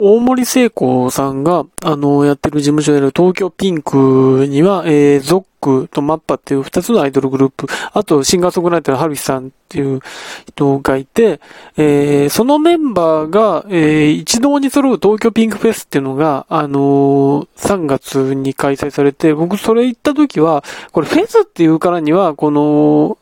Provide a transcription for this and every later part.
大森聖子さんが、あの、やってる事務所である東京ピンクには、えー、ゾックとマッパっていう二つのアイドルグループ、あとシンガーソングライターのハルヒさんっていう人がいて、えー、そのメンバーが、えー、一堂に揃う東京ピンクフェスっていうのが、あのー、3月に開催されて、僕それ行った時は、これフェスっていうからには、この、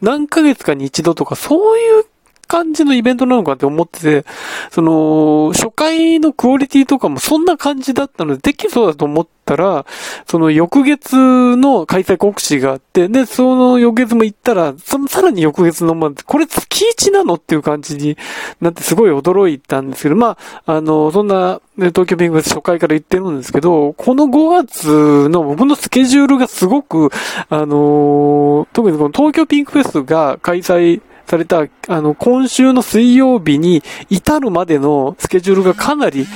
何ヶ月かに一度とか、そういう感じのイベントなのかって思ってて、その、初回のクオリティとかもそんな感じだったので、できそうだと思ったら、その翌月の開催告知があって、で、その翌月も行ったら、そのさらに翌月の、ま、これ月1なのっていう感じになってすごい驚いたんですけど、まあ、あの、そんな、ね、東京ビング初回から言ってるんですけど、この5月の僕のスケジュールがすごく、あの特にこの東京ピンクフェスが開催された、あの、今週の水曜日に至るまでのスケジュールがかなり、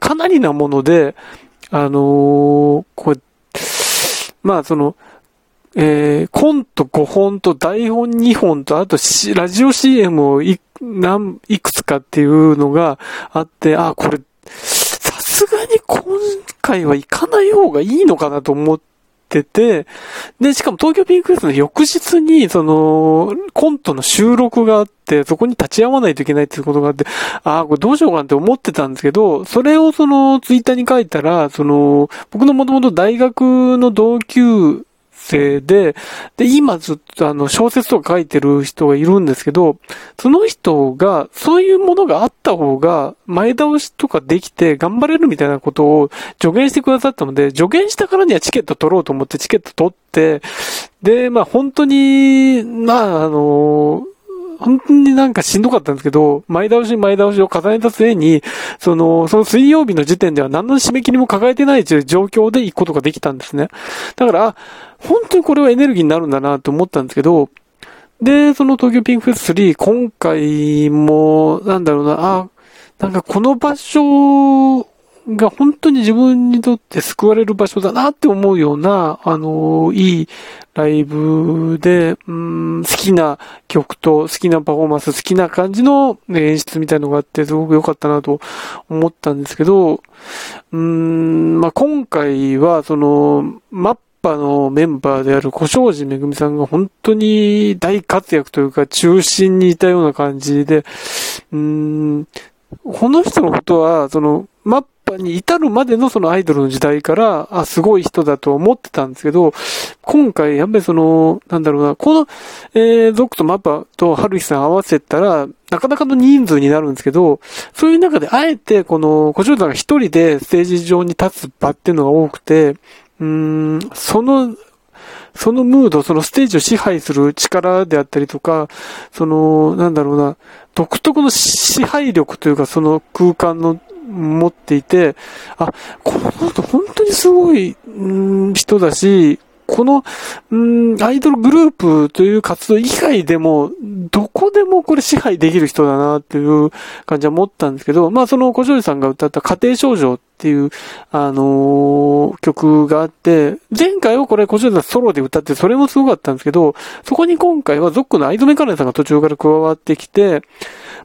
かなりなもので、あのー、こ、まあその、えー、コント5本と台本2本と、あとラジオ CM をい、何、いくつかっていうのがあって、あ、これ、さすがに今回は行かない方がいいのかなと思って、ってて、で、しかも東京ピンクフェスの翌日に、その、コントの収録があって、そこに立ち会わないといけないっていうことがあって、ああ、これどうしようかなって思ってたんですけど、それをその、ツイッターに書いたら、その、僕のもともと大学の同級生で、で、今ずっとあの小説とか書いてる人がいるんですけど、その人がそういうものがあった方が前倒しとかできて頑張れるみたいなことを助言してくださったので、助言したからにはチケット取ろうと思ってチケット取って、で、まあ本当に、まああの、本当になんかしんどかったんですけど、前倒し前倒しを重ねた末に、その、その水曜日の時点では何の締め切りも抱えてないという状況で行くことができたんですね。だから、本当にこれはエネルギーになるんだなと思ったんですけど、で、その東京ピンクフェス3、今回も、なんだろうな、あ、なんかこの場所が本当に自分にとって救われる場所だなって思うような、あの、いいライブで、うん、好きな曲と好きなパフォーマンス、好きな感じの、演出みたいのがあって、すごく良かったなと思ったんですけど、うん、まあ、今回は、その、マッパのメンバーである小正寺めぐみさんが本当に大活躍というか中心にいたような感じで、うん、この人のことは、その、マッに至るまでのそのアイドルの時代から、あ、すごい人だと思ってたんですけど、今回、やっぱりその、なんだろうな、この、えー、ゾクとマッパとハルヒさん合わせたら、なかなかの人数になるんですけど、そういう中であえてこの、小城さんが一人でステージ上に立つ場っていうのが多くて、うーん、その、そのムード、そのステージを支配する力であったりとか、その、なんだろうな、独特の支配力というか、その空間の持っていて、あ、この人本当にすごい、ん、人だし、この、うん、アイドルグループという活動以外でも、どこでもこれ支配できる人だなっていう感じは持ったんですけど、まあその小庄さんが歌った家庭少女っていう、あのー、曲があって、前回はこれ小庄さんソロで歌って、それもすごかったんですけど、そこに今回はゾックのアイドメカネさんが途中から加わってきて、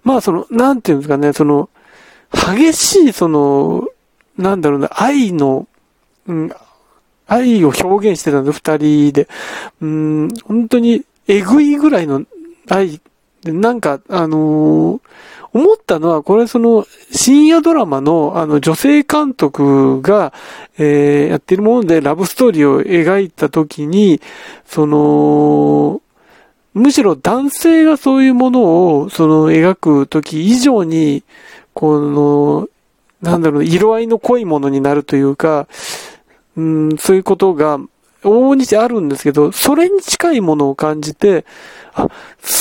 まあその、なんていうんですかね、その、激しい、その、なんだろうな、愛の、うん、愛を表現してたんで、二人で。うん、本当に、えぐいぐらいの愛、なんか、あのー、思ったのは、これその、深夜ドラマの、あの、女性監督が、えー、やってるもので、ラブストーリーを描いたときに、その、むしろ男性がそういうものを、その、描くとき以上に、この、なんだろう、色合いの濃いものになるというか、うん、そういうことが、往々にしてあるんですけど、それに近いものを感じて、あ、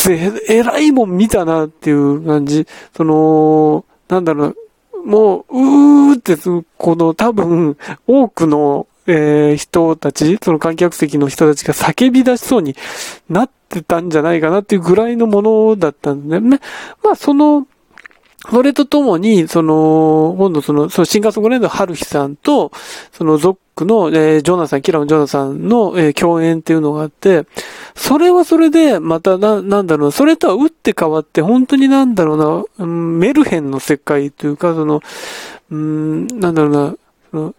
え、偉いもん見たなっていう感じ。その、なんだろう、もう、うーって、この多分、多くの、えー、人たち、その観客席の人たちが叫び出しそうになってたんじゃないかなっていうぐらいのものだったんですね。まあ、その、それとともに、その、今度その、そのシンガーソングライターのハルヒさんと、そのゾックの、えー、ジョナサン、キラのジョナサンの、えー、共演っていうのがあって、それはそれで、またな、なんだろうな、それとは打って変わって、本当になんだろうな、うん、メルヘンの世界というか、その、うん、なんだろうな、その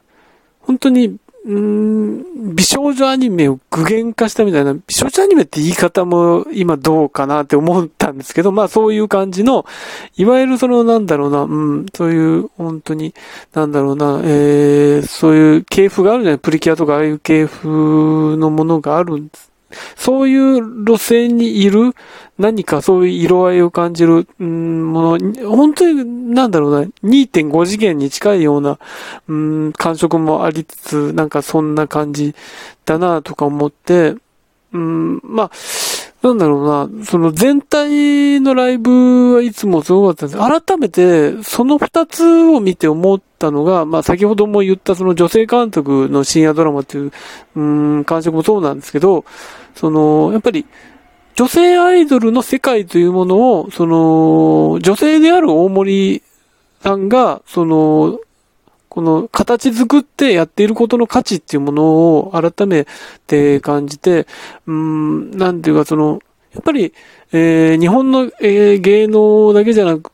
本当にん、美少女アニメを具現化したみたいな、美少女アニメって言い方も今どうかなって思ったんですけど、まあそういう感じの、いわゆるそのなんだろうな、うん、そういう本当に、なんだろうな、えー、そういう系譜があるじゃない、プリキュアとかああいう系譜のものがあるんです。そういう路線にいる何かそういう色合いを感じる、ん、もの、本当に、なんだろうな、2.5次元に近いような、うん、感触もありつつ、なんかそんな感じだなとか思って、うん、まあ、なんだろうな、その全体のライブはいつもすごかったんです。改めて、その二つを見て思ったのが、まあ先ほども言ったその女性監督の深夜ドラマっていう、うん、感触もそうなんですけど、その、やっぱり、女性アイドルの世界というものを、その、女性である大森さんが、その、この形作ってやっていることの価値っていうものを改めて感じて、うん、なんていうかその、やっぱり、えー、日本の、えー、芸能だけじゃなく、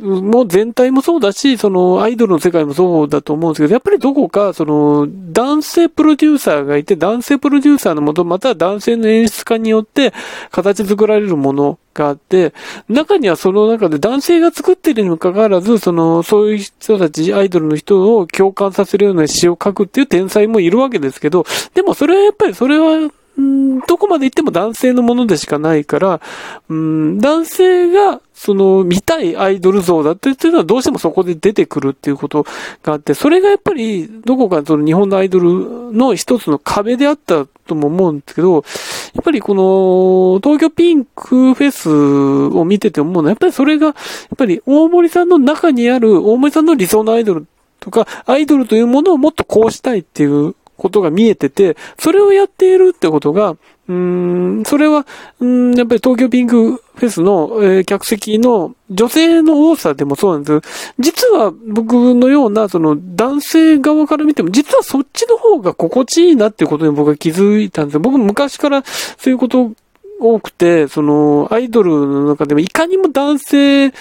もう全体もそうだし、そのアイドルの世界もそうだと思うんですけど、やっぱりどこか、その男性プロデューサーがいて、男性プロデューサーのもと、または男性の演出家によって形作られるものがあって、中にはその中で男性が作ってるにもかかわらず、その、そういう人たち、アイドルの人を共感させるような詩を書くっていう天才もいるわけですけど、でもそれはやっぱりそれはうん、どこまで行っても男性のものでしかないから、うん、男性が、その、見たいアイドル像だっていうのはどうしてもそこで出てくるっていうことがあって、それがやっぱり、どこかその日本のアイドルの一つの壁であったとも思うんですけど、やっぱりこの、東京ピンクフェスを見てて思うのは、やっぱりそれが、やっぱり大森さんの中にある、大森さんの理想のアイドルとか、アイドルというものをもっとこうしたいっていうことが見えてて、それをやっているってことが、うん、それは、うん、やっぱり東京ピンクフェスの、えー、客席の女性の多さでもそうなんです。実は僕のような、その男性側から見ても、実はそっちの方が心地いいなっていうことに僕は気づいたんですよ。僕昔からそういうこと多くて、その、アイドルの中でもいかにも男性、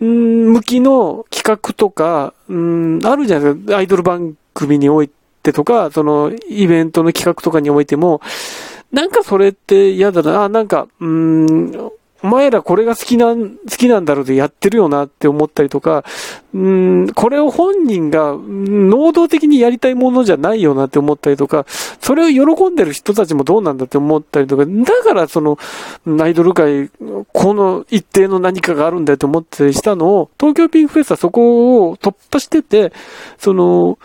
向きの企画とか、うん、あるじゃないですか。アイドル番組において。ってとか、その、イベントの企画とかにおいても、なんかそれって嫌だな、あ、なんか、うん、お前らこれが好きなん、好きなんだろうでやってるよなって思ったりとか、うん、これを本人が能動的にやりたいものじゃないよなって思ったりとか、それを喜んでる人たちもどうなんだって思ったりとか、だからその、アイドル界、この一定の何かがあるんだよって思ったりしたのを、東京ピンクフェスはそこを突破してて、その、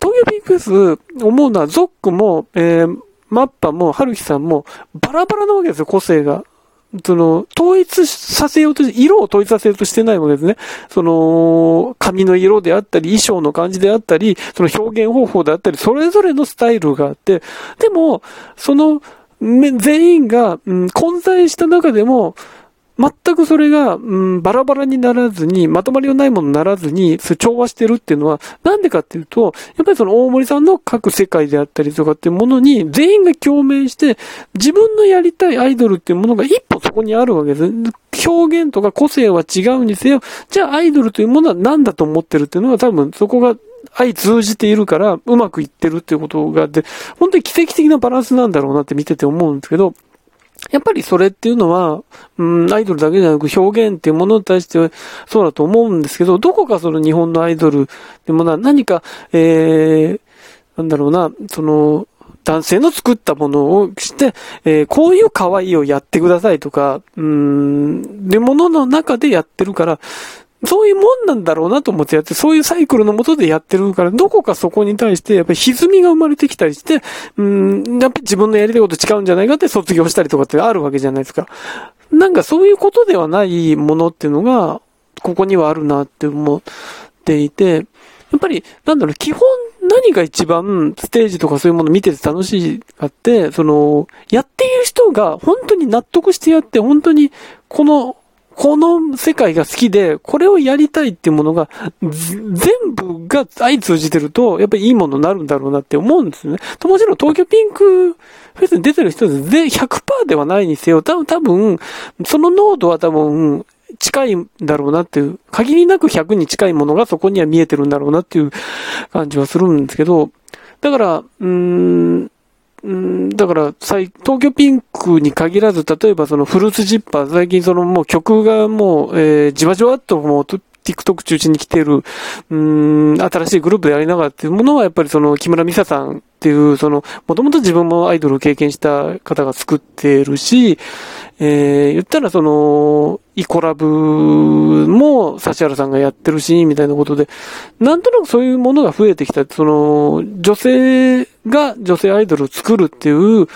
東京ピンクフェス、思うのは、ゾックも、えー、マッパも、ハルヒさんも、バラバラなわけですよ、個性が。その、統一させようとして、色を統一させようとしてないわけですね。その、髪の色であったり、衣装の感じであったり、その表現方法であったり、それぞれのスタイルがあって、でも、その、全員が、うん、混在した中でも、全くそれが、うん、バラバラにならずに、まとまりのないものにならずに、調和してるっていうのは、なんでかっていうと、やっぱりその大森さんの各世界であったりとかっていうものに、全員が共鳴して、自分のやりたいアイドルっていうものが一歩そこにあるわけです。表現とか個性は違うにせよ、じゃあアイドルというものは何だと思ってるっていうのは多分そこが愛通じているから、うまくいってるっていうことがあって、本当に奇跡的なバランスなんだろうなって見てて思うんですけど、やっぱりそれっていうのは、うん、アイドルだけじゃなく表現っていうものに対してそうだと思うんですけど、どこかその日本のアイドルでもな何か、えー、なんだろうな、その、男性の作ったものをして、えー、こういう可愛いをやってくださいとか、うん、で、ものの中でやってるから、そういうもんなんだろうなと思ってやって、そういうサイクルのもとでやってるから、どこかそこに対して、やっぱり歪みが生まれてきたりして、うん、やっぱり自分のやりたいこと違うんじゃないかって卒業したりとかってあるわけじゃないですか。なんかそういうことではないものっていうのが、ここにはあるなって思っていて、やっぱり、なんだろう、基本何が一番ステージとかそういうもの見てて楽しいかって、その、やっている人が本当に納得してやって、本当にこのこの世界が好きで、これをやりたいっていうものが、全部が相通じてると、やっぱりいいものになるんだろうなって思うんですよね。ともちろん東京ピンクフェスに出てる人で100%ではないにせよ、多分、多分、その濃度は多分、近いんだろうなっていう、限りなく100に近いものがそこには見えてるんだろうなっていう感じはするんですけど、だから、うーん、うんだから、東京ピンクに限らず、例えばそのフルーツジッパー、最近そのもう曲がもう、えー、じわじわっともう TikTok 中心に来てる、うん、新しいグループでありながらっていうものは、やっぱりその木村美沙さんっていう、その、もともと自分もアイドルを経験した方が作ってるし、えー、言ったらその、イコラブも指原さんがやってるし、みたいなことで、なんとなくそういうものが増えてきた。その、女性が女性アイドルを作るっていう、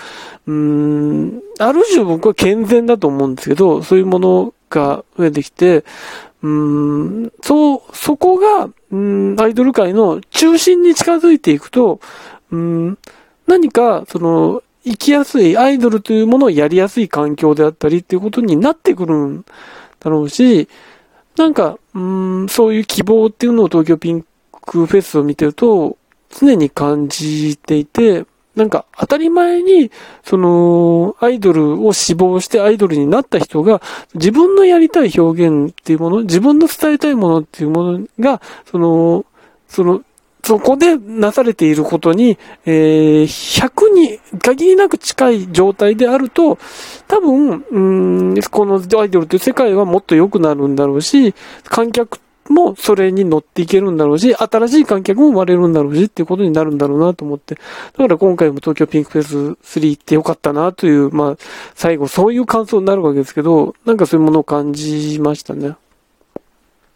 うん、ある種僕は健全だと思うんですけど、そういうものが増えてきて、うん、そう、そこが、うん、アイドル界の中心に近づいていくと、うん、何か、その、生きやすい、アイドルというものをやりやすい環境であったりっていうことになってくるんだろうし、なんか、うん、そういう希望っていうのを東京ピンクフェスを見てると、常に感じていて、なんか当たり前に、その、アイドルを志望してアイドルになった人が、自分のやりたい表現っていうもの、自分の伝えたいものっていうものが、その、その、そこでなされていることに、えー、100に限りなく近い状態であると、多分、うん、このアイドルという世界はもっと良くなるんだろうし、観客もそれに乗っていけるんだろうし、新しい観客も生まれるんだろうしっていうことになるんだろうなと思って。だから今回も東京ピンクフェス3行ってよかったなという、まあ、最後そういう感想になるわけですけど、なんかそういうものを感じましたね。